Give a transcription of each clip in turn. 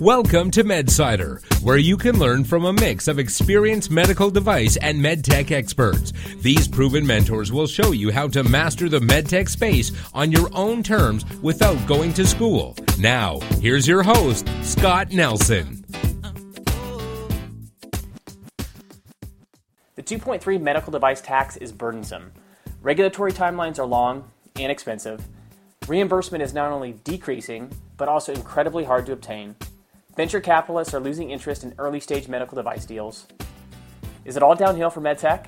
Welcome to MedSider, where you can learn from a mix of experienced medical device and medtech experts. These proven mentors will show you how to master the medtech space on your own terms without going to school. Now, here's your host, Scott Nelson. The 2.3 medical device tax is burdensome. Regulatory timelines are long and expensive. Reimbursement is not only decreasing, but also incredibly hard to obtain. Venture capitalists are losing interest in early stage medical device deals. Is it all downhill for medtech?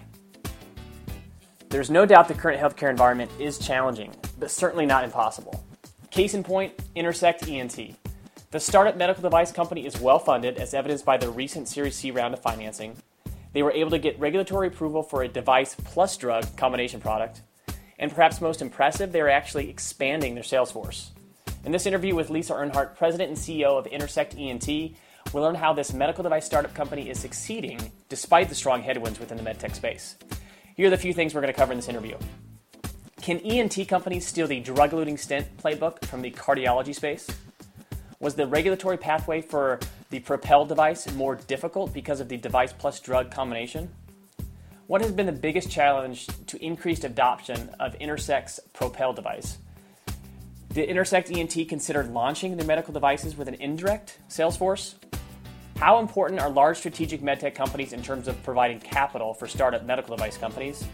There's no doubt the current healthcare environment is challenging, but certainly not impossible. Case in point Intersect ENT. The startup medical device company is well funded, as evidenced by their recent Series C round of financing. They were able to get regulatory approval for a device plus drug combination product. And perhaps most impressive, they are actually expanding their sales force. In this interview with Lisa Earnhardt, President and CEO of Intersect ENT, we'll learn how this medical device startup company is succeeding despite the strong headwinds within the medtech space. Here are the few things we're going to cover in this interview. Can ENT companies steal the drug eluting stent playbook from the cardiology space? Was the regulatory pathway for the Propel device more difficult because of the device plus drug combination? What has been the biggest challenge to increased adoption of Intersect's Propel device? Did Intersect ENT consider launching their medical devices with an indirect sales force? How important are large strategic medtech companies in terms of providing capital for startup medical device companies?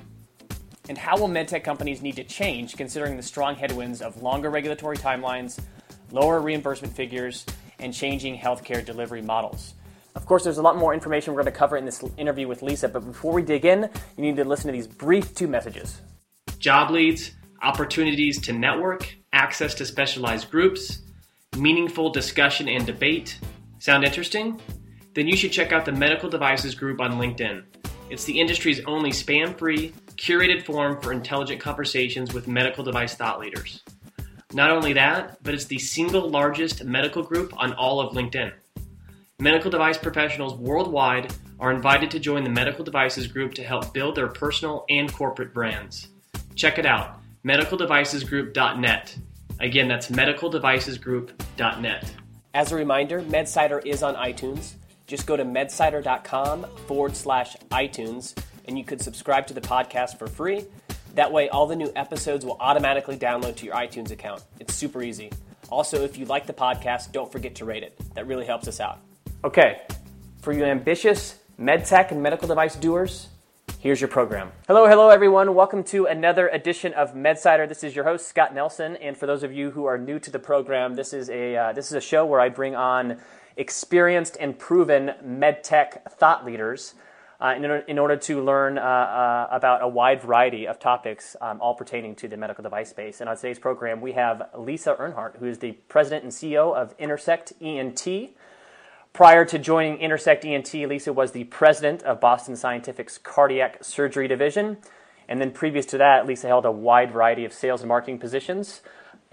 And how will medtech companies need to change considering the strong headwinds of longer regulatory timelines, lower reimbursement figures, and changing healthcare delivery models? Of course, there's a lot more information we're going to cover in this interview with Lisa, but before we dig in, you need to listen to these brief two messages. Job leads, opportunities to network, access to specialized groups, meaningful discussion and debate. Sound interesting? Then you should check out the Medical Devices Group on LinkedIn. It's the industry's only spam free, curated forum for intelligent conversations with medical device thought leaders. Not only that, but it's the single largest medical group on all of LinkedIn. Medical device professionals worldwide are invited to join the Medical Devices Group to help build their personal and corporate brands. Check it out medicaldevicesgroup.net. Again, that's medicaldevicesgroup.net. As a reminder, MedSider is on iTunes. Just go to medsider.com forward slash iTunes and you could subscribe to the podcast for free. That way, all the new episodes will automatically download to your iTunes account. It's super easy. Also, if you like the podcast, don't forget to rate it. That really helps us out. Okay, for you ambitious medtech and medical device doers, Here's your program. Hello, hello, everyone. Welcome to another edition of MedSider. This is your host Scott Nelson, and for those of you who are new to the program, this is a uh, this is a show where I bring on experienced and proven medtech thought leaders. Uh, in, in, order to learn uh, uh, about a wide variety of topics, um, all pertaining to the medical device space. And on today's program, we have Lisa Earnhardt, who is the president and CEO of Intersect ENT. Prior to joining Intersect ENT, Lisa was the president of Boston Scientific's cardiac surgery division. And then previous to that, Lisa held a wide variety of sales and marketing positions.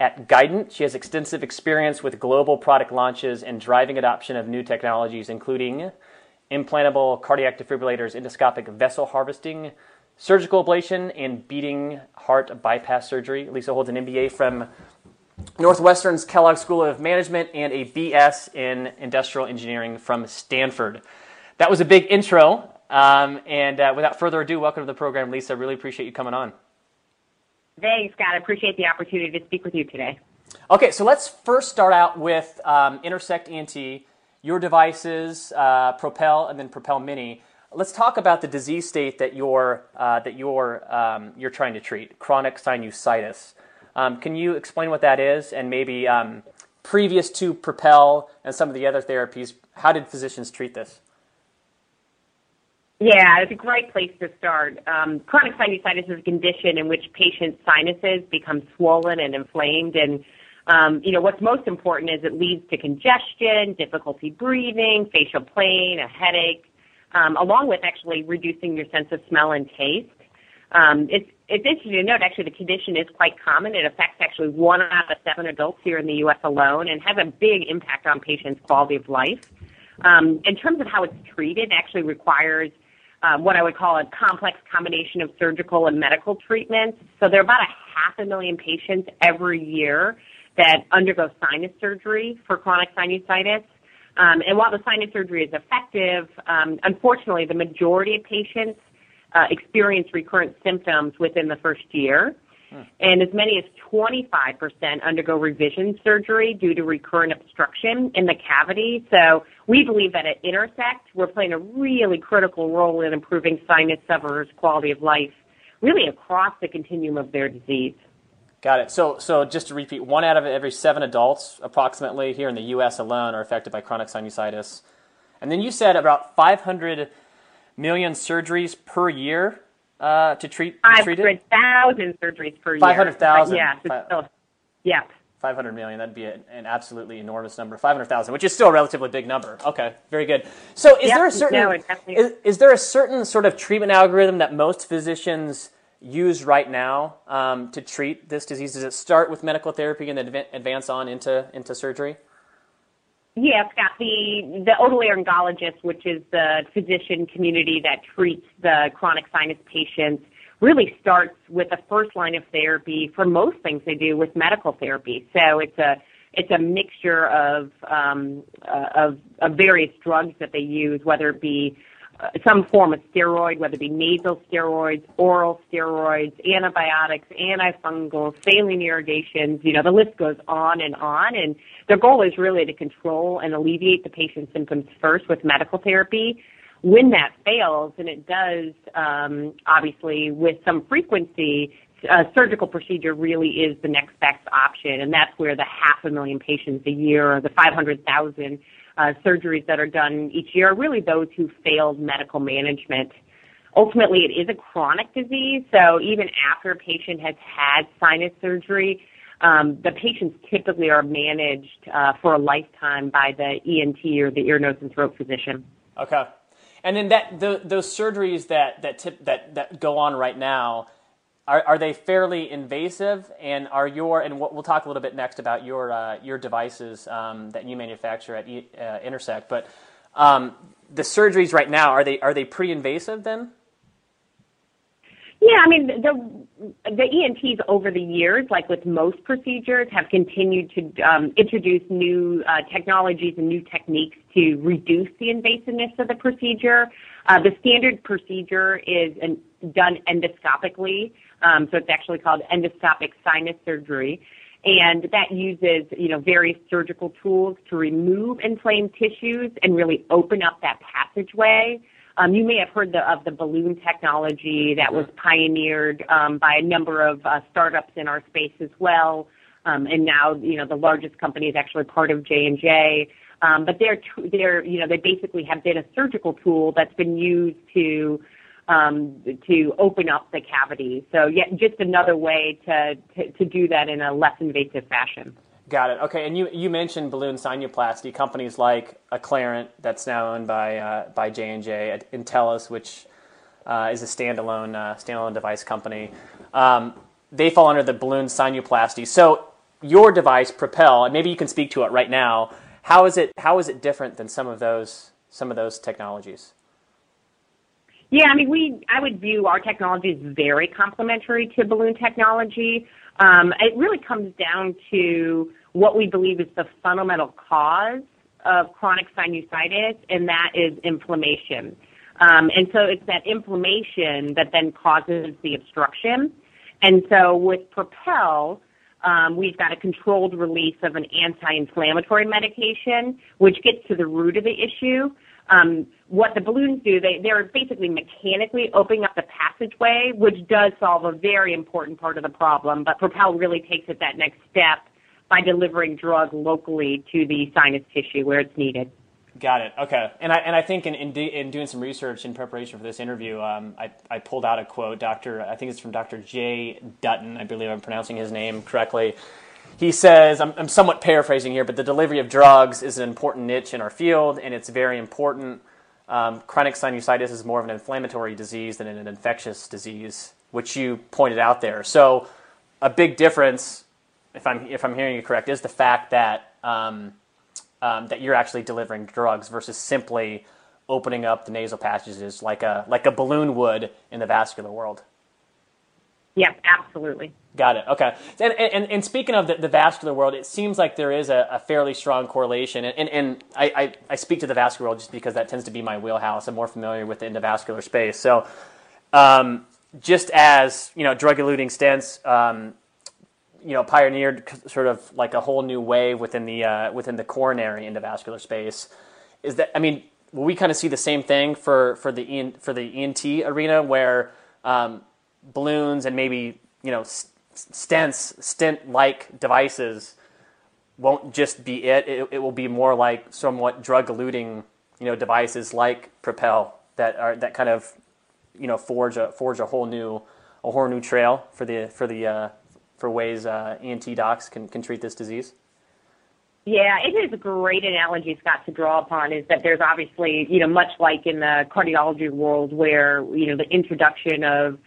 At Guidant, she has extensive experience with global product launches and driving adoption of new technologies, including implantable cardiac defibrillators, endoscopic vessel harvesting, surgical ablation, and beating heart bypass surgery. Lisa holds an MBA from Northwestern's Kellogg School of Management, and a BS in Industrial Engineering from Stanford. That was a big intro. Um, and uh, without further ado, welcome to the program, Lisa. Really appreciate you coming on. Thanks, Scott. I appreciate the opportunity to speak with you today. Okay, so let's first start out with um, Intersect ENT, your devices, uh, Propel, and then Propel Mini. Let's talk about the disease state that you're uh, that you're um, you're trying to treat, chronic sinusitis. Um, can you explain what that is and maybe um, previous to Propel and some of the other therapies, how did physicians treat this? Yeah, it's a great place to start. Um, chronic sinusitis is a condition in which patients' sinuses become swollen and inflamed. And, um, you know, what's most important is it leads to congestion, difficulty breathing, facial pain, a headache, um, along with actually reducing your sense of smell and taste. Um, it's it's interesting to note actually the condition is quite common. It affects actually one out of seven adults here in the U.S. alone, and has a big impact on patients' quality of life. Um, in terms of how it's treated, it actually requires um, what I would call a complex combination of surgical and medical treatments. So there are about a half a million patients every year that undergo sinus surgery for chronic sinusitis. Um, and while the sinus surgery is effective, um, unfortunately, the majority of patients uh, experience recurrent symptoms within the first year. Hmm. And as many as 25% undergo revision surgery due to recurrent obstruction in the cavity. So we believe that at Intersect, we're playing a really critical role in improving sinus sufferers' quality of life, really across the continuum of their disease. Got it. So, so just to repeat, one out of every seven adults, approximately here in the U.S. alone, are affected by chronic sinusitis. And then you said about 500 million surgeries per year uh, to treat. Five hundred thousand surgeries per year. Five hundred thousand. Yeah. Still, yeah. 500 million, that'd be an, absolutely enormous number. 500,000, which is still a relatively big number. Okay, very good. So is yep, there a certain no, is, is, there a certain sort of treatment algorithm that most physicians use right now um, to treat this disease? Does it start with medical therapy and then advance on into, into surgery? Yeah, Scott. The the otolaryngologist, which is the physician community that treats the chronic sinus patients, really starts with the first line of therapy for most things they do with medical therapy. So it's a it's a mixture of um, uh, of, of various drugs that they use, whether it be uh, some form of steroid, whether it be nasal steroids, oral steroids, antibiotics, antifungals, saline irrigations, you know, the list goes on and on. And their goal is really to control and alleviate the patient's symptoms first with medical therapy. When that fails, and it does, um, obviously, with some frequency, a surgical procedure really is the next best option, and that's where the half a million patients a year, or the 500,000 uh, surgeries that are done each year are really those who failed medical management. Ultimately, it is a chronic disease, so even after a patient has had sinus surgery, um, the patients typically are managed uh, for a lifetime by the ENT or the ear, nose, and throat physician. Okay, and then that the, those surgeries that that tip, that that go on right now are, are they fairly invasive? And are your and we'll talk a little bit next about your uh, your devices um, that you manufacture at uh, Intersect. But um, the surgeries right now are they are they pre-invasive then? Yeah, I mean the the ENTs over the years, like with most procedures, have continued to um, introduce new uh, technologies and new techniques to reduce the invasiveness of the procedure. Uh, the standard procedure is an, done endoscopically, um, so it's actually called endoscopic sinus surgery. And that uses, you know, various surgical tools to remove inflamed tissues and really open up that passageway. Um, you may have heard the, of the balloon technology that was pioneered um, by a number of uh, startups in our space as well. Um, and now, you know, the largest company is actually part of J and J. Um, but they're, they're, you know, they basically have been a surgical tool that's been used to um, to open up the cavity. So, yeah, just another way to, to, to do that in a less invasive fashion. Got it. Okay, and you, you mentioned balloon sinuplasty companies like Acclarent, that's now owned by uh, by J and J, Entellus, which uh, is a standalone uh, standalone device company. Um, they fall under the balloon sinuplasty. So your device, Propel, and maybe you can speak to it right now. How is it how is it different than some of those some of those technologies? Yeah, I mean, we I would view our technology as very complementary to balloon technology. Um, it really comes down to what we believe is the fundamental cause of chronic sinusitis, and that is inflammation. Um, and so it's that inflammation that then causes the obstruction. And so with Propel, um, we've got a controlled release of an anti-inflammatory medication, which gets to the root of the issue. Um, what the balloons do, they, they're basically mechanically opening up the passageway, which does solve a very important part of the problem. But Propel really takes it that next step by delivering drug locally to the sinus tissue where it's needed. Got it. Okay. And I and I think in in, in doing some research in preparation for this interview, um, I I pulled out a quote. Doctor, I think it's from Doctor Jay Dutton. I believe I'm pronouncing his name correctly. He says, I'm, I'm somewhat paraphrasing here, but the delivery of drugs is an important niche in our field, and it's very important. Um, chronic sinusitis is more of an inflammatory disease than an infectious disease, which you pointed out there. So, a big difference, if I'm if I'm hearing you correct, is the fact that um, um, that you're actually delivering drugs versus simply opening up the nasal passages like a like a balloon would in the vascular world. Yep, absolutely. Got it. Okay. And, and, and speaking of the, the, vascular world, it seems like there is a, a fairly strong correlation. And, and, and I, I, I, speak to the vascular world just because that tends to be my wheelhouse. I'm more familiar with the endovascular space. So, um, just as you know, drug-eluting stents, um, you know, pioneered sort of like a whole new wave within the uh, within the coronary endovascular space. Is that I mean, will we kind of see the same thing for for the for the ENT arena where um, balloons and maybe you know stents, stent-like devices won't just be it. it. It will be more like somewhat drug-eluting, you know, devices like Propel that are that kind of, you know, forge a forge a whole new a whole new trail for the for the uh, for ways uh, docs can can treat this disease. Yeah, it is a great analogy, Scott, to draw upon. Is that there's obviously, you know, much like in the cardiology world, where you know the introduction of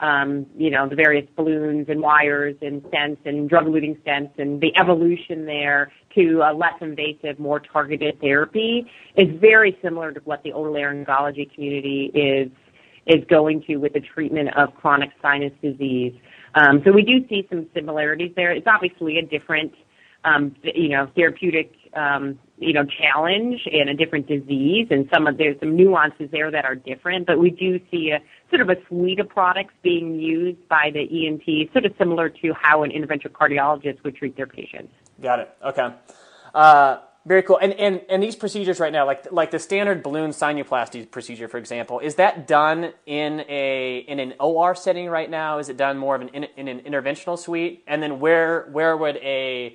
um, you know, the various balloons and wires and stents and drug-eluting stents and the evolution there to a less invasive, more targeted therapy is very similar to what the otolaryngology community is is going to with the treatment of chronic sinus disease. Um, so we do see some similarities there. It's obviously a different, um, you know, therapeutic um, you know, challenge and a different disease, and some of there's some nuances there that are different. But we do see a sort of a suite of products being used by the ENT, sort of similar to how an interventional cardiologist would treat their patients. Got it. Okay. Uh, very cool. And, and and these procedures right now, like like the standard balloon sinuplasty procedure, for example, is that done in a in an OR setting right now? Is it done more of an in, in an interventional suite? And then where where would a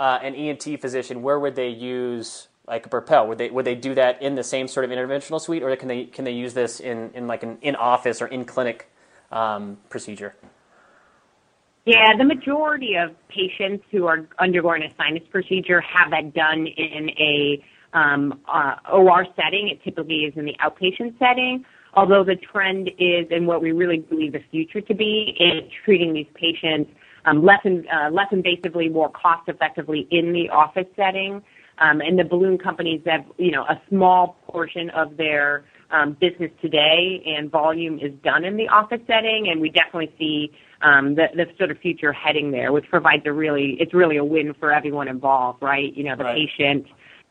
uh, an ENT physician, where would they use like a Propel? Would they would they do that in the same sort of interventional suite, or can they can they use this in, in like an in office or in clinic um, procedure? Yeah, the majority of patients who are undergoing a sinus procedure have that done in a um, uh, OR setting. It typically is in the outpatient setting. Although the trend is, and what we really believe the future to be, is treating these patients um, less, in, uh, less invasively, more cost effectively in the office setting. Um, and the balloon companies have, you know, a small portion of their um, business today and volume is done in the office setting, and we definitely see um, the, the sort of future heading there, which provides a really, it's really a win for everyone involved, right? You know, the right. patient,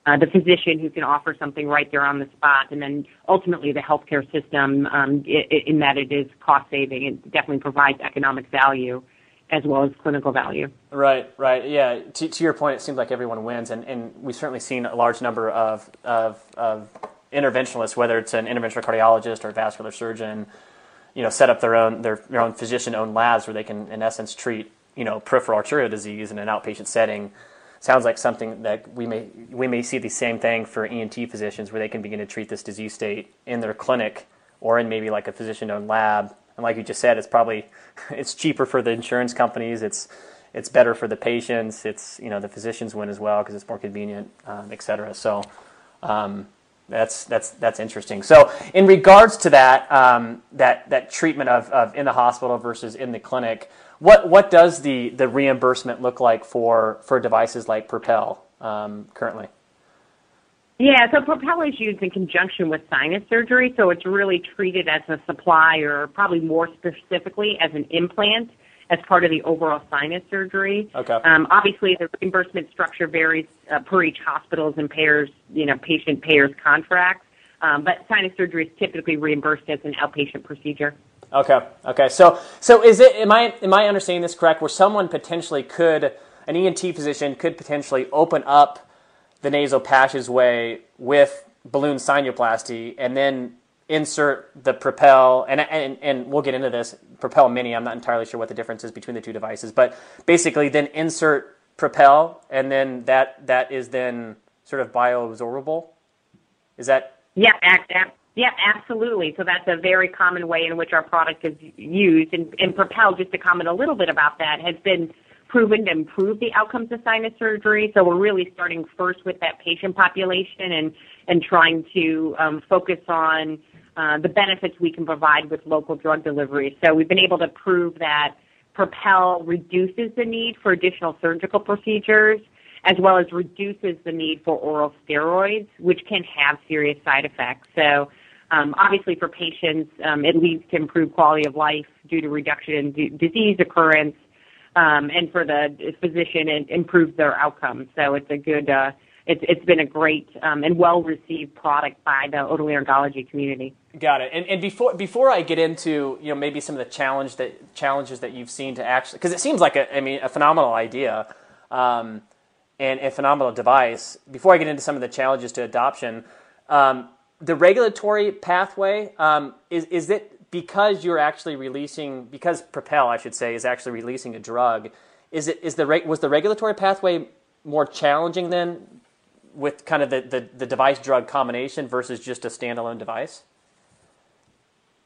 uh, the physician who can offer something right there on the spot, and then ultimately the healthcare system um, in that it is cost saving. It definitely provides economic value as well as clinical value. Right, right. Yeah, to, to your point, it seems like everyone wins, and, and we've certainly seen a large number of, of, of interventionalists, whether it's an interventional cardiologist or a vascular surgeon, you know, set up their own their, their own physician-owned labs where they can, in essence, treat you know peripheral arterial disease in an outpatient setting. Sounds like something that we may we may see the same thing for ENT physicians, where they can begin to treat this disease state in their clinic or in maybe like a physician-owned lab and like you just said, it's probably it's cheaper for the insurance companies. It's it's better for the patients. It's you know the physicians win as well because it's more convenient, um, et cetera. So um, that's that's that's interesting. So in regards to that um, that that treatment of, of in the hospital versus in the clinic, what what does the the reimbursement look like for for devices like Propel um, currently? Yeah, so Propel is used in conjunction with sinus surgery, so it's really treated as a supply or probably more specifically as an implant as part of the overall sinus surgery. Okay. Um, obviously, the reimbursement structure varies uh, per each hospital's and payers, you know, patient payers contracts, um, but sinus surgery is typically reimbursed as an outpatient procedure. Okay. Okay. So, so is it? Am I am I understanding this correct? Where someone potentially could, an ENT physician could potentially open up the nasal passageway with balloon sinuplasty and then insert the propel and, and and we'll get into this propel mini i'm not entirely sure what the difference is between the two devices but basically then insert propel and then that that is then sort of bioabsorbable. Is that yeah yeah absolutely. So that's a very common way in which our product is used and, and propel just to comment a little bit about that has been proven to improve the outcomes of sinus surgery. So we're really starting first with that patient population and, and trying to um, focus on uh, the benefits we can provide with local drug delivery. So we've been able to prove that Propel reduces the need for additional surgical procedures as well as reduces the need for oral steroids, which can have serious side effects. So Um, obviously, for patients, um, it leads to improved quality of life due to reduction in d- disease occurrence, um, and for the physician, it improves their outcomes. So it's a good, uh, it's it's been a great um, and well received product by the otolaryngology community. Got it. And, and before before I get into you know maybe some of the challenge that challenges that you've seen to actually because it seems like a I mean a phenomenal idea. Um, and a phenomenal device. Before I get into some of the challenges to adoption, um, the regulatory pathway um, is is it because you're actually releasing because Propel I should say is actually releasing a drug. Is it is the was the regulatory pathway more challenging then with kind of the, the, the device drug combination versus just a standalone device?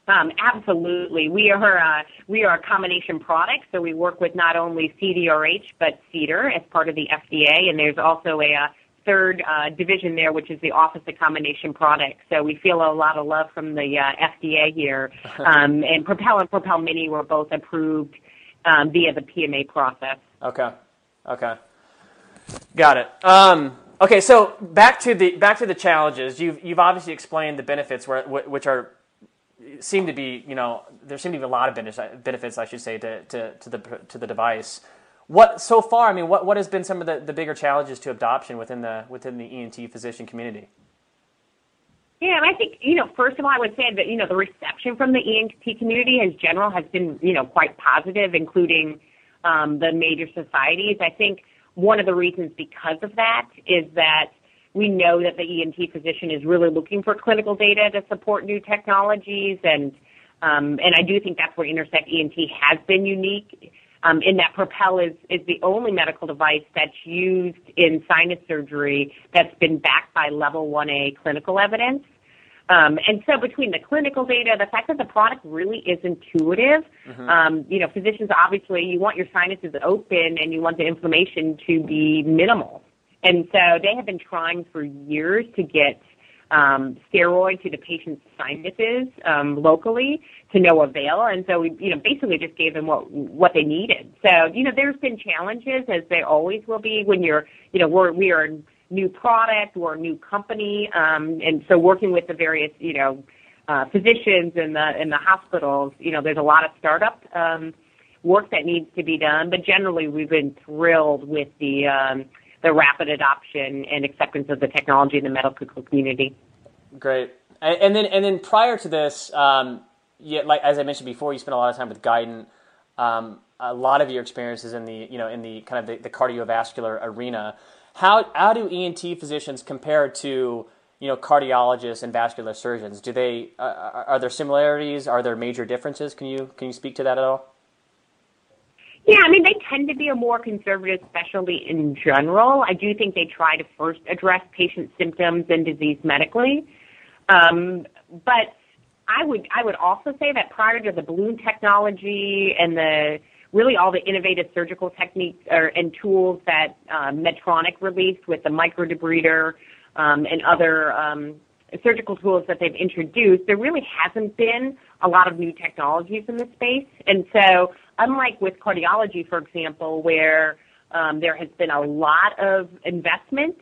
Um, absolutely. We are uh, we are a combination product, so we work with not only CDRH but CDER as part of the FDA, and there's also a, a uh, third uh, division there, which is the Office of Combination Products. So we feel a lot of love from the uh, FDA here. Um, and Propel and Propel Mini were both approved um, via the PMA process. Okay. Okay. Got it. Um, okay, so back to the back to the challenges. You've you've obviously explained the benefits, where, which are seem to be, you know, there seem to be a lot of benefits, I should say, to, to, to the to the device. What so far? I mean, what, what has been some of the, the bigger challenges to adoption within the within the ENT physician community? Yeah, and I think you know, first of all, I would say that you know the reception from the ENT community in general has been you know quite positive, including um, the major societies. I think one of the reasons because of that is that we know that the ENT physician is really looking for clinical data to support new technologies, and um, and I do think that's where Intersect ENT has been unique. Um, in that Propel is, is the only medical device that's used in sinus surgery that's been backed by level 1A clinical evidence. Um, and so between the clinical data, the fact that the product really is intuitive, mm-hmm. um, you know, physicians obviously, you want your sinuses open and you want the inflammation to be minimal. And so they have been trying for years to get um, steroid to the patient's sinuses um, locally to no avail. And so we, you know, basically just gave them what what they needed. So you know, there's been challenges as there always will be when you're, you know, we're we are a new product, we're a new company, um, and so working with the various, you know, uh, physicians and the in the hospitals, you know, there's a lot of startup. Um, work that needs to be done, but generally we've been thrilled with the um, the rapid adoption and acceptance of the technology in the medical community. Great. And then, and then prior to this, um, yeah, like as I mentioned before, you spent a lot of time with Guidant. Um, a lot of your experiences in the, you know, in the kind of the, the cardiovascular arena. How how do ENT physicians compare to you know cardiologists and vascular surgeons? Do they uh, are there similarities? Are there major differences? Can you can you speak to that at all? Yeah, I mean, they tend to be a more conservative specialty in general. I do think they try to first address patient symptoms and disease medically. Um, but I would I would also say that prior to the balloon technology and the really all the innovative surgical techniques or, and tools that um, Medtronic released with the microdebrider um, and other um, surgical tools that they've introduced, there really hasn't been a lot of new technologies in this space. And so, unlike with cardiology, for example, where um, there has been a lot of investment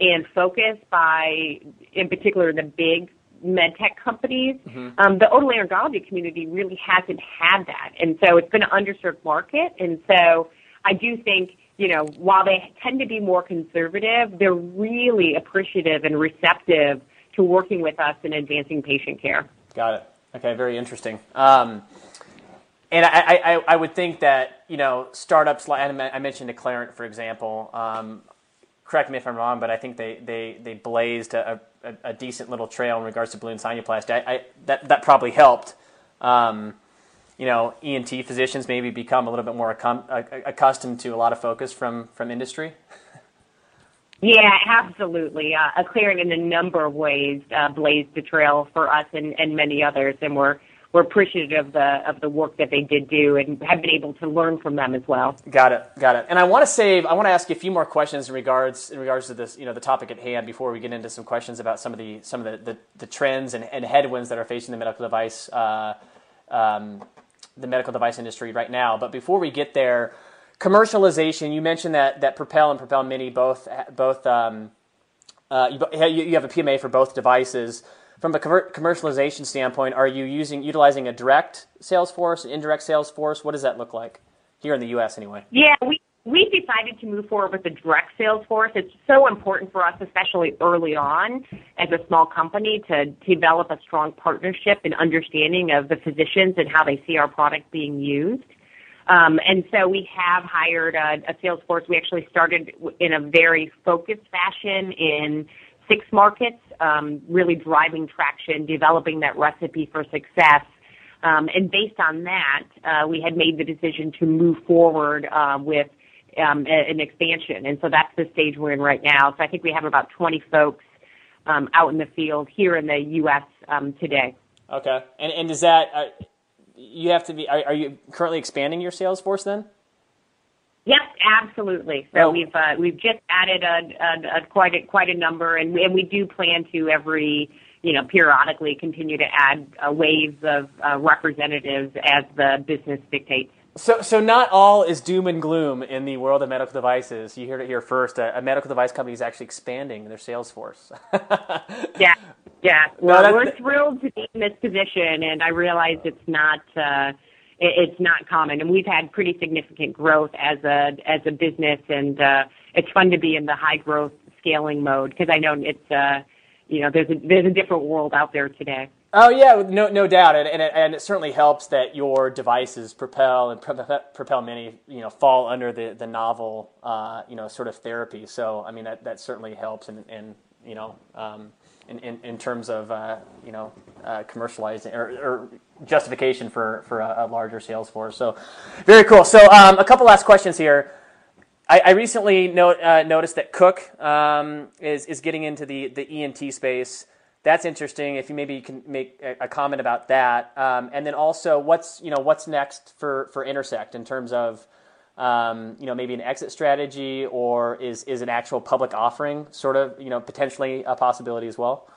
and focus by, in particular, the big med tech companies, mm-hmm. um, the otolaryngology community really hasn't had that. And so it's been an underserved market. And so I do think, you know, while they tend to be more conservative, they're really appreciative and receptive to working with us in advancing patient care. Got it. Okay, very interesting. Um, and I, I, I, would think that you know startups like I mentioned Acclarent, for example. Um, correct me if I'm wrong, but I think they they, they blazed a, a, a decent little trail in regards to balloon sinuplasty. I, I that that probably helped. Um, you know, ENT physicians maybe become a little bit more accustomed to a lot of focus from from industry. Yeah, absolutely. Uh, Acclarent in a number of ways uh, blazed the trail for us and, and many others, and we're we're appreciative of the of the work that they did do and have been able to learn from them as well. Got it, got it. And I want to save. I want to ask you a few more questions in regards in regards to this, you know, the topic at hand before we get into some questions about some of the some of the the, the trends and, and headwinds that are facing the medical device uh, um, the medical device industry right now. But before we get there commercialization, you mentioned that that Propel and Propel Mini both both um, uh, you, you have a PMA for both devices. From a commercialization standpoint, are you using utilizing a direct sales force, an indirect sales force? What does that look like here in the U.S. anyway? Yeah, we we decided to move forward with a direct sales force. It's so important for us, especially early on as a small company, to develop a strong partnership and understanding of the physicians and how they see our product being used. Um, and so we have hired a, a sales force. We actually started in a very focused fashion in six markets, um, really driving traction, developing that recipe for success. Um, and based on that, uh, we had made the decision to move forward uh, with um, an expansion. And so that's the stage we're in right now. So I think we have about 20 folks um, out in the field here in the U.S. Um, today. Okay. And, and is that, uh, you have to be, are, are, you currently expanding your sales force then? Yep, absolutely. So oh. we've uh, we've just added a, a, a quite a, quite a number, and we, and we do plan to every you know periodically continue to add uh, waves of uh, representatives as the business dictates. So, so not all is doom and gloom in the world of medical devices. You heard it here first. A, a medical device company is actually expanding their sales force. yeah, yeah. Well, we're thrilled to be in this position, and I realize it's not uh, it's not common, and we've had pretty significant growth as a as a business, and uh, it's fun to be in the high growth scaling mode because I know it's uh, you know there's a there's a different world out there today. Oh yeah, no no doubt, and and it, and it certainly helps that your devices propel and propel mini you know fall under the the novel uh, you know sort of therapy. So I mean that that certainly helps, and and you know. Um, in, in, in terms of uh, you know uh, commercializing or, or, justification for for a, a, larger sales force. So very cool. So um, a couple last questions here. I, I recently uh, noticed that Cook um, is is getting into the the ENT space that's interesting. If you maybe can make a, comment about that, um, and then also what's you know what's next for for Intersect in terms of um, you know maybe an exit strategy or is is an actual public offering sort of you know potentially a possibility as well.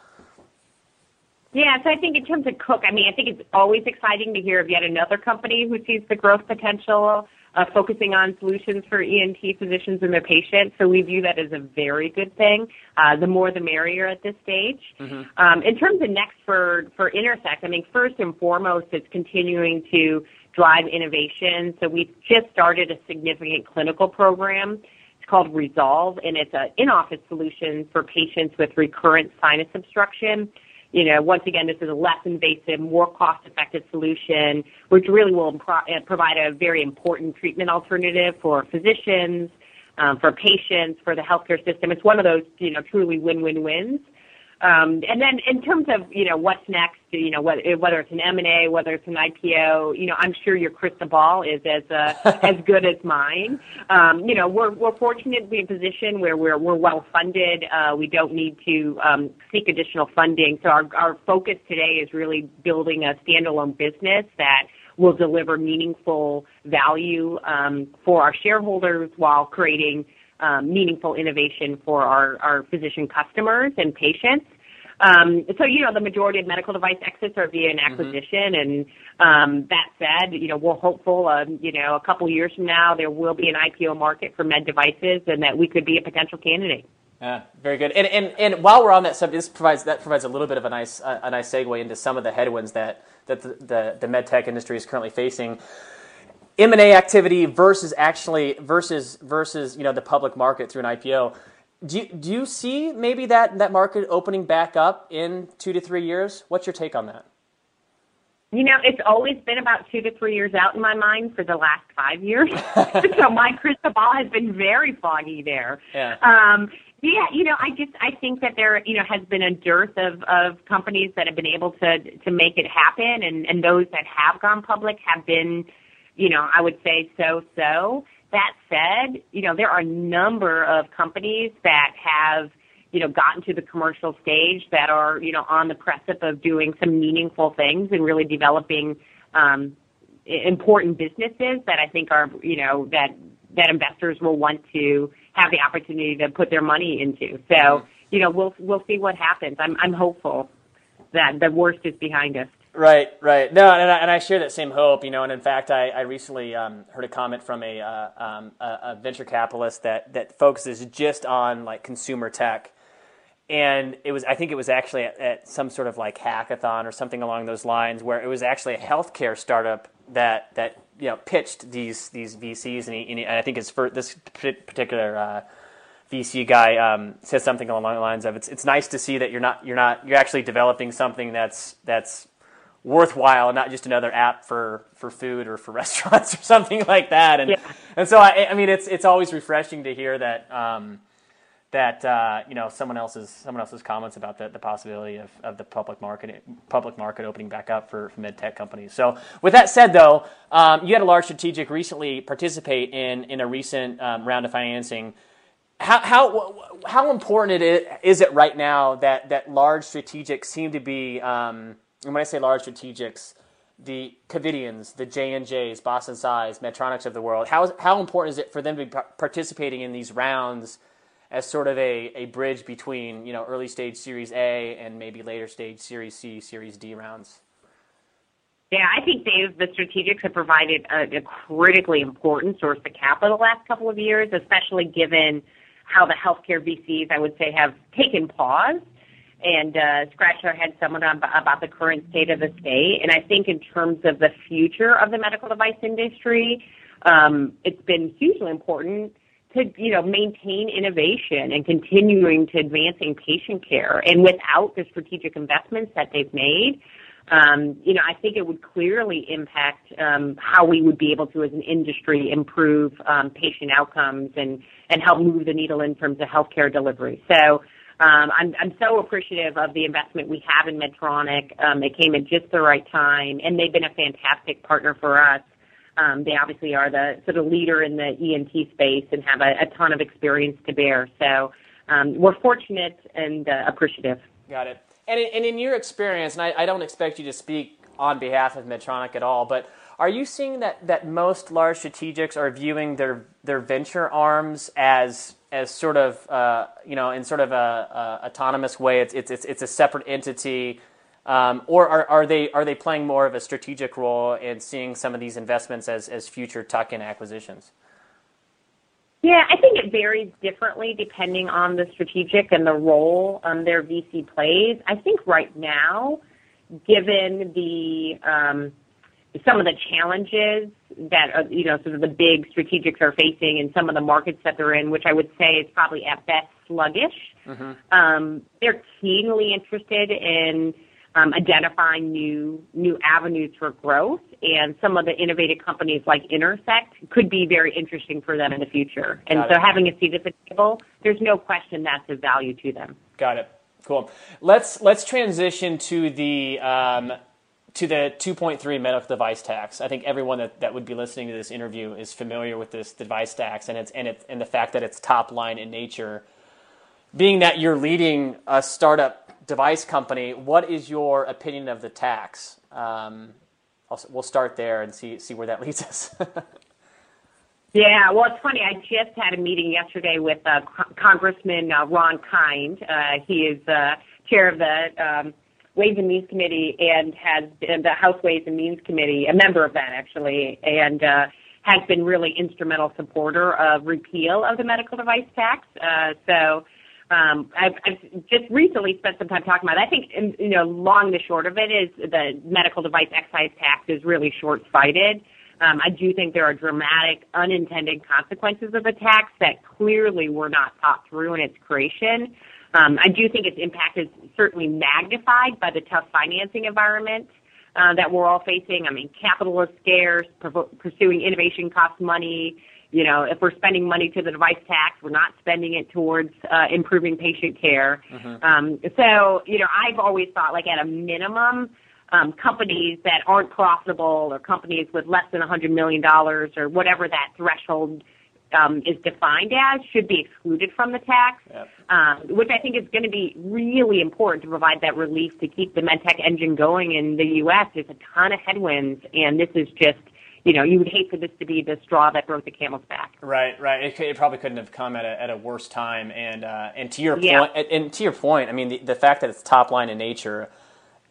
Yeah, so I think in terms of Cook, I mean, I think it's always exciting to hear of yet another company who sees the growth potential uh, focusing on solutions for ENT physicians and their patients. So we view that as a very good thing. Uh, the more the merrier at this stage. Mm-hmm. Um, in terms of next for, for Intersect, I mean, first and foremost, it's continuing to drive innovation. So we've just started a significant clinical program. It's called Resolve, and it's an in-office solution for patients with recurrent sinus obstruction you know, once again, this is a less invasive, more cost-effective solution, which really will pro- uh, provide a very important treatment alternative for physicians, um, for patients, for the healthcare system. It's one of those, you know, truly win-win-wins. Um, and then in terms of, you know, what's next, you know, whether, whether it's an M&A, whether it's an IPO, you know, I'm sure your crystal ball is as, uh, as good as mine. Um, you know, we're, we're fortunate to be in a position where we're, we're well funded. Uh, we don't need to, um, seek additional funding. So our, our focus today is really building a standalone business that will deliver meaningful value, um, for our shareholders while creating um, meaningful innovation for our, our physician customers and patients. Um, so, you know, the majority of medical device exits are via an mm-hmm. acquisition. Mm-hmm. And um, that said, you know, we're hopeful, um, you know, a couple years from now there will be an IPO market for med devices and that we could be a potential candidate. Yeah, very good. And, and, and while we're on that subject, this provides, that provides a little bit of a nice, uh, a nice segue into some of the headwinds that, that the, the, the med tech industry is currently facing. M&A activity versus actually versus versus you know the public market through an IPO. Do you, do you see maybe that that market opening back up in two to three years? What's your take on that? You know, it's always been about two to three years out in my mind for the last five years. so my crystal ball has been very foggy there. Yeah. Um, yeah, you know, I just I think that there, you know, has been a dearth of of companies that have been able to to make it happen, and and those that have gone public have been you know, I would say so so. That said, you know, there are a number of companies that have, you know, gotten to the commercial stage that are, you know, on the precipice of doing some meaningful things and really developing um, important businesses that I think are, you know, that that investors will want to have the opportunity to put their money into. So, mm-hmm. you know, we'll we'll see what happens. I'm I'm hopeful that the worst is behind us. Right, right. No, and I, and I share that same hope, you know. And in fact, I, I recently um, heard a comment from a, uh, um, a, a venture capitalist that that focuses just on like consumer tech, and it was I think it was actually at, at, some sort of like hackathon or something along those lines where it was actually a healthcare startup that that you know pitched these these VCs and, he, and, he, and I think it's for this particular uh, VC guy um, says something along the lines of it's it's nice to see that you're not you're not you're actually developing something that's that's worthwhile, and not just another app for, for food or for restaurants or something like that. And yeah. and so I, I mean it's it's always refreshing to hear that um, that uh, you know someone else's someone else's comments about the, the possibility of, of the public market public market opening back up for, for med tech companies. So with that said, though, um, you had a large strategic recently participate in in a recent um, round of financing how how how important it is it right now that that large strategics seem to be um, and when I say large strategics, the Covidiens, the J and J's, Boston Scis, Medtronics of the world. How how important is it for them to be participating in these rounds as sort of a, a bridge between you know early stage Series A and maybe later stage Series C, Series D rounds? Yeah, I think Dave, the strategics have provided a, a critically important source of capital the last couple of years, especially given how the healthcare VCs, I would say, have taken pause and uh, scratched our heads somewhat about the current state of the state. And I think in terms of the future of the medical device industry, um, it's been hugely important to you know maintain innovation and continuing to advancing patient care. And without the strategic investments that they've made, um, you know, I think it would clearly impact um, how we would be able to, as an industry, improve um, patient outcomes and and help move the needle in terms of healthcare delivery. So. Um, I'm, I'm so appreciative of the investment we have in Medtronic. Um, it came at just the right time, and they've been a fantastic partner for us. Um, they obviously are the sort of leader in the ENT space and have a, a ton of experience to bear. So um, we're fortunate and uh, appreciative. Got it. And in, and in your experience, and I, I don't expect you to speak on behalf of Medtronic at all, but are you seeing that, that most large strategics are viewing their their venture arms as as sort of uh, you know in sort of a, a, autonomous way. It's it's it's, a separate entity, um, or are, are they are they playing more of a strategic role and seeing some of these investments as as future tuck-in acquisitions? Yeah, I think it varies differently depending on the strategic and the role um, their VC plays. I think right now, given the um, some of the challenges that uh, you know sort of the big strategics are facing in some of the markets that they're in, which I would say is probably at best sluggish. Mm-hmm. Um, they're keenly interested in um, identifying new new avenues for growth, and some of the innovative companies like Intersect could be very interesting for them in the future. And Got so, it. having a seat at the table, there's no question that's of value to them. Got it. Cool. Let's let's transition to the um, to the 2.3 medical device tax. I think everyone that, that would be listening to this interview is familiar with this device tax and it's and it and the fact that it's top line in nature. Being that you're leading a startup device company, what is your opinion of the tax? Um, we'll start there and see see where that leads us. yeah, well, it's funny. I just had a meeting yesterday with uh, Congressman uh, Ron Kind. Uh, he is uh, chair of the um, Ways and Means Committee and has been the House Ways and Means Committee, a member of that actually, and uh, has been really instrumental supporter of repeal of the medical device tax. Uh, so um, I've, I've just recently spent some time talking about it. I think, you know, long the short of it is the medical device excise tax is really short-sighted. Um, I do think there are dramatic unintended consequences of the tax that clearly were not thought through in its creation. Um, I do think its impact is certainly magnified by the tough financing environment uh, that we're all facing. I mean, capital is scarce, pursuing innovation costs money. You know, if we're spending money to the device tax, we're not spending it towards uh, improving patient care. Mm-hmm. Um, so, you know, I've always thought, like, at a minimum, um, companies that aren't profitable or companies with less than $100 million or whatever that threshold um, is defined as should be excluded from the tax, yep. um, which I think is going to be really important to provide that relief to keep the medtech engine going in the U.S. There's a ton of headwinds, and this is just you know, you would hate for this to be the straw that broke the camel's back. Right, right. It, it probably couldn't have come at a, at a worse time. And uh, and to your yeah. point, and to your point, I mean, the, the fact that it's top line in nature,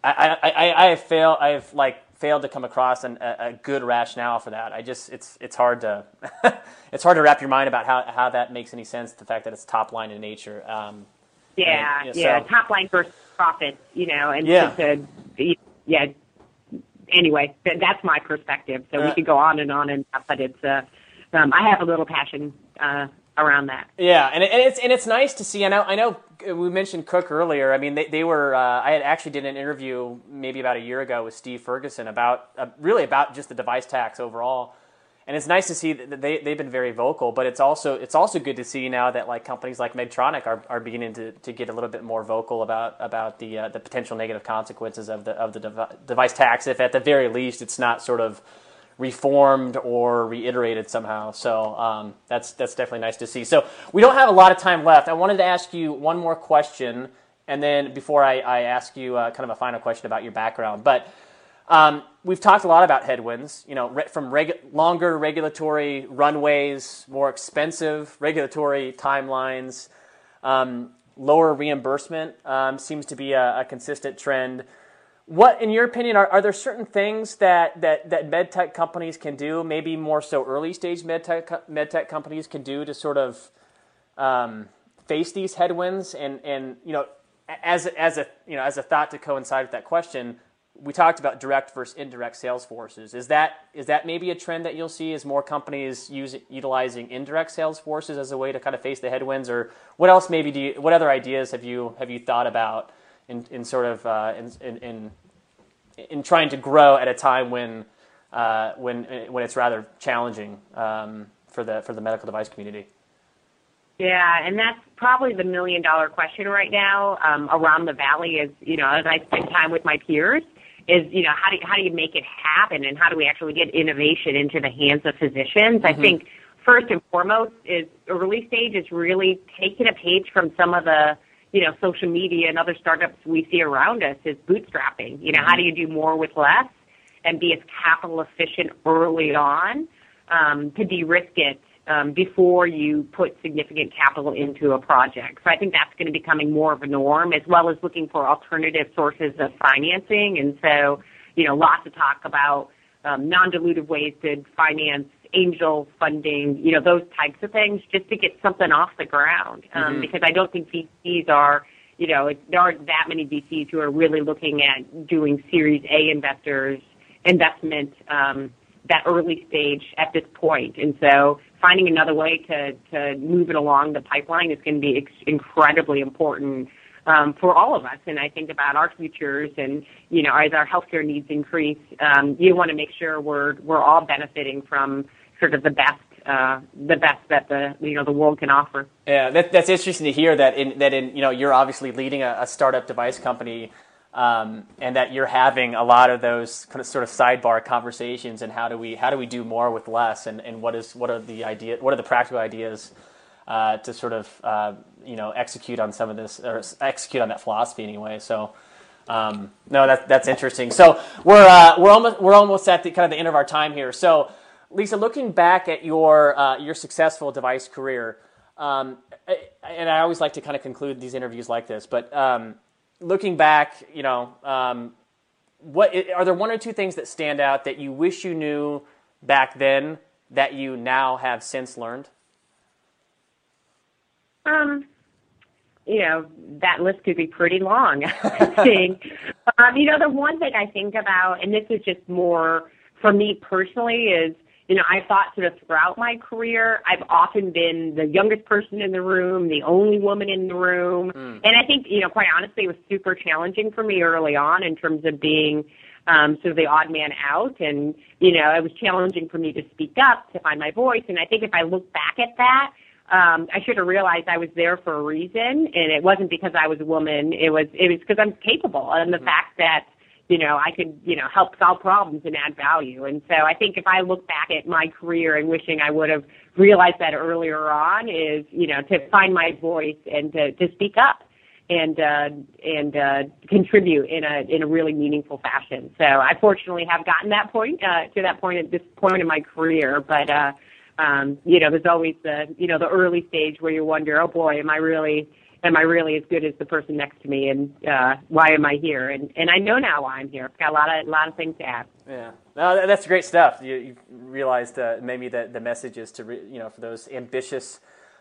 I I, I, I have failed. I've like failed to come across an, a, a, good rationale for that. I just it's it's hard to it's hard to wrap your mind about how, how that makes any sense. The fact that it's top line in nature. Um, Yeah, right? yeah. So- Top line versus profits, you know, and Yeah. to, to, yeah. Anyway, that's my perspective. So Uh, we could go on and on and but it's uh, um, I have a little passion uh, around that. Yeah, and, and it's and it's nice to see. I know I know we mentioned Cook earlier. I mean, they, they were. Uh, I had actually did an interview maybe about a year ago with Steve Ferguson about uh, really about just the device tax overall. And it's nice to see that they they've been very vocal. But it's also it's also good to see now that like companies like Medtronic are, are beginning to, to get a little bit more vocal about about the uh, the potential negative consequences of the of the devi- device tax. If at the very least it's not sort of reformed or reiterated somehow. So um, that's that's definitely nice to see. So we don't have a lot of time left. I wanted to ask you one more question, and then before I, I ask you uh, kind of a final question about your background, but. Um, we've talked a lot about headwinds, you know, re- from regu- longer regulatory runways, more expensive regulatory timelines, um, lower reimbursement um, seems to be a, a consistent trend. What, in your opinion, are, are there certain things that, that, that medtech companies can do, maybe more so early stage medtech, co- medtech companies can do to sort of um, face these headwinds? And, and you know, as, as, a, you know, as a thought to coincide with that question, we talked about direct versus indirect sales forces. Is that is that maybe a trend that you'll see as more companies use utilizing indirect sales forces as a way to kind of face the headwinds, or what else maybe do you, what other ideas have you have you thought about in, in sort of uh, in, in, in in trying to grow at a time when uh, when when it's rather challenging um, for the for the medical device community? Yeah, and that's probably the million dollar question right now um, around the valley. Is you know, as I spend time with my peers, is you know how do you, how do you make it happen, and how do we actually get innovation into the hands of physicians? I think first and foremost is early stage is really taking a page from some of the you know social media and other startups we see around us is bootstrapping. You know, how do you do more with less and be as capital efficient early on um, to de-risk it um, before you put significant capital into a project. So I think that's going to be becoming more of a norm, as well as looking for alternative sources of financing. And so, you know, lots of talk about um, non-dilutive ways to finance angel funding, you know, those types of things, just to get something off the ground. Um, Because I don't think VCs are, you know, it, there aren't that many VCs who are really looking at doing Series A investors investment um, that early stage at this point. And so finding another way to, to move it along the pipeline is going to be ex- incredibly important um, for all of us. And I think about our futures and, you know, as our healthcare needs increase, um, you want to make sure we're, we're all benefiting from sort of the best, uh, the best that the, you know, the world can offer. Yeah, that, that's interesting to hear that in that in you know you're obviously leading a, a startup device company, um, and that you're having a lot of those kind of sort of sidebar conversations and how do we how do we do more with less and, and what is what are the idea what are the practical ideas uh, to sort of uh, you know execute on some of this or execute on that philosophy anyway. So. Um, no, that, that's interesting. So we're uh, we're almost we're almost at the kind of the end of our time here. So, Lisa, looking back at your uh, your successful device career, um, and I always like to kind of conclude these interviews like this, but um, looking back, you know, um, what are there one or two things that stand out that you wish you knew back then that you now have since learned? Um, you know, that list could be pretty long, I think. um, you know, the one thing I think about, and this is just more for me personally, is, you know, I thought sort of throughout my career, I've often been the youngest person in the room, the only woman in the room. And I think, you know, quite honestly, it was super challenging for me early on in terms of being um, sort of the odd man out. And, you know, it was challenging for me to speak up, to find my voice. And I think if I look back at that, um, I should have realized I was there for a reason, and it wasn't because I was a woman. It was it was because I'm capable, and the fact that you know I could you know help solve problems and add value. And so I think if I look back at my career and wishing I would have realized that earlier on is you know to find my voice and to to speak up and uh, and uh, contribute in a in a really meaningful fashion. So I fortunately have gotten that point uh, to that point at this point in my career, but. Uh, um, you know, there's always the, you know, the early stage where you wonder, oh boy, am I really, am I really as good as the person next to me, and uh, why am I here? And and I know now why I'm here. I've got a lot of, a lot of things to add. Yeah, no, that's great stuff. You, you realized uh, maybe that the message is to re, you know for those ambitious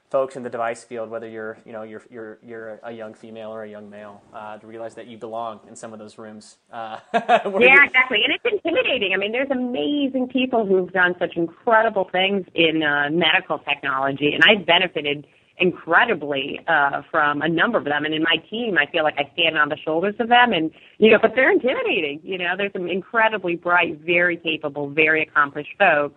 folks in the device field, whether you're you know you're you're you're a young female or a young male, uh, to realize that you belong in some of those rooms. Uh, yeah, exactly, and it's intimidating. I mean, there's amazing people who've done such incredible things in uh, medical technology, and I've benefited incredibly uh, from a number of them. And in my team, I feel like I stand on the shoulders of them, and you know, but they're intimidating. You know, there's some incredibly bright, very capable, very accomplished folks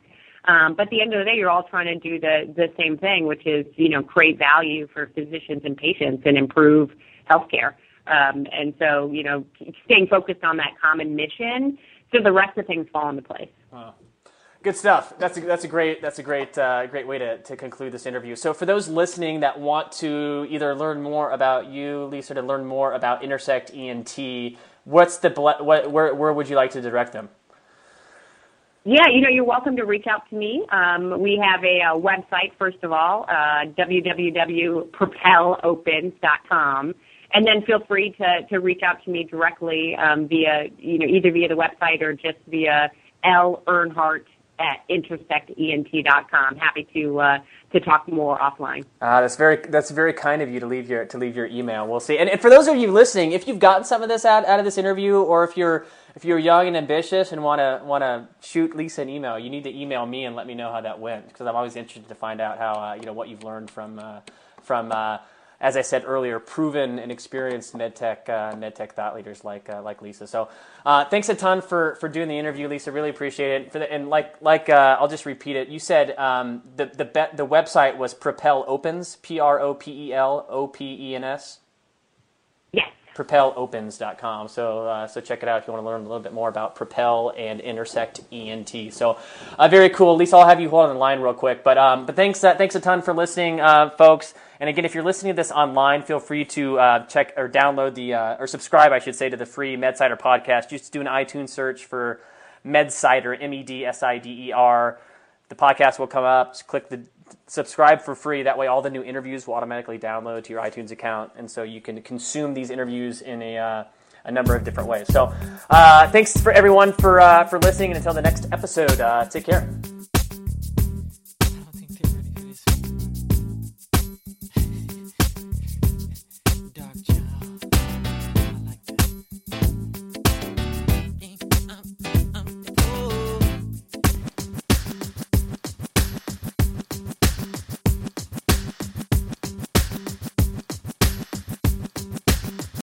um, but at the end of the day, you're all trying to do the, the same thing, which is, you know, create value for physicians and patients and improve healthcare. Um, and so, you know, staying focused on that common mission, so the rest of things fall into place. Wow. Good stuff. That's a, that's a great that's a great uh, great way to, to conclude this interview. So for those listening that want to either learn more about you, Lisa, to learn more about Intersect ENT, what's the what where where would you like to direct them? Yeah, you know, you're welcome to reach out to me. Um, we have a, a, website, first of all, uh, www.propelopens.com. And then feel free to, to reach out to me directly um, via, you know, either via the website or just via L. Earnhardt at intersectent.com. Happy to uh, to talk more offline. Uh, that's very that's very kind of you to leave your to leave your email. We'll see. And, and for those of you listening, if you've gotten some of this out, out of this interview, or if you're if you're young and ambitious and want to want to shoot Lisa an email, you need to email me and let me know how that went because I'm always interested to find out how uh, you know what you've learned from uh, from uh, as I said earlier, proven and experienced medtech uh, medtech thought leaders like uh, like Lisa. So uh, thanks a ton for for doing the interview, Lisa. Really appreciate it. For the, and like like I'll just repeat it. You said um, the the be- the website was Propel Opens, P R O P E L O P E N S Yeah. propelopens.com. So, uh, so check it out if you want to learn a little bit more about Propel and Intersect ENT. So, uh, very cool. Lisa, I'll have you hold on the line real quick. But, um, but thanks, uh, thanks a ton for listening, uh, folks. And again, if you're listening to this online, feel free to uh, check or download the uh, or subscribe, I should say, to the free MedSider podcast. Just do an iTunes search for MedSider, M E D S I D E R. The podcast will come up. Just click the subscribe for free. That way, all the new interviews will automatically download to your iTunes account, and so you can consume these interviews in a, uh, a number of different ways. So, uh, thanks for everyone for uh, for listening, and until the next episode, uh, take care.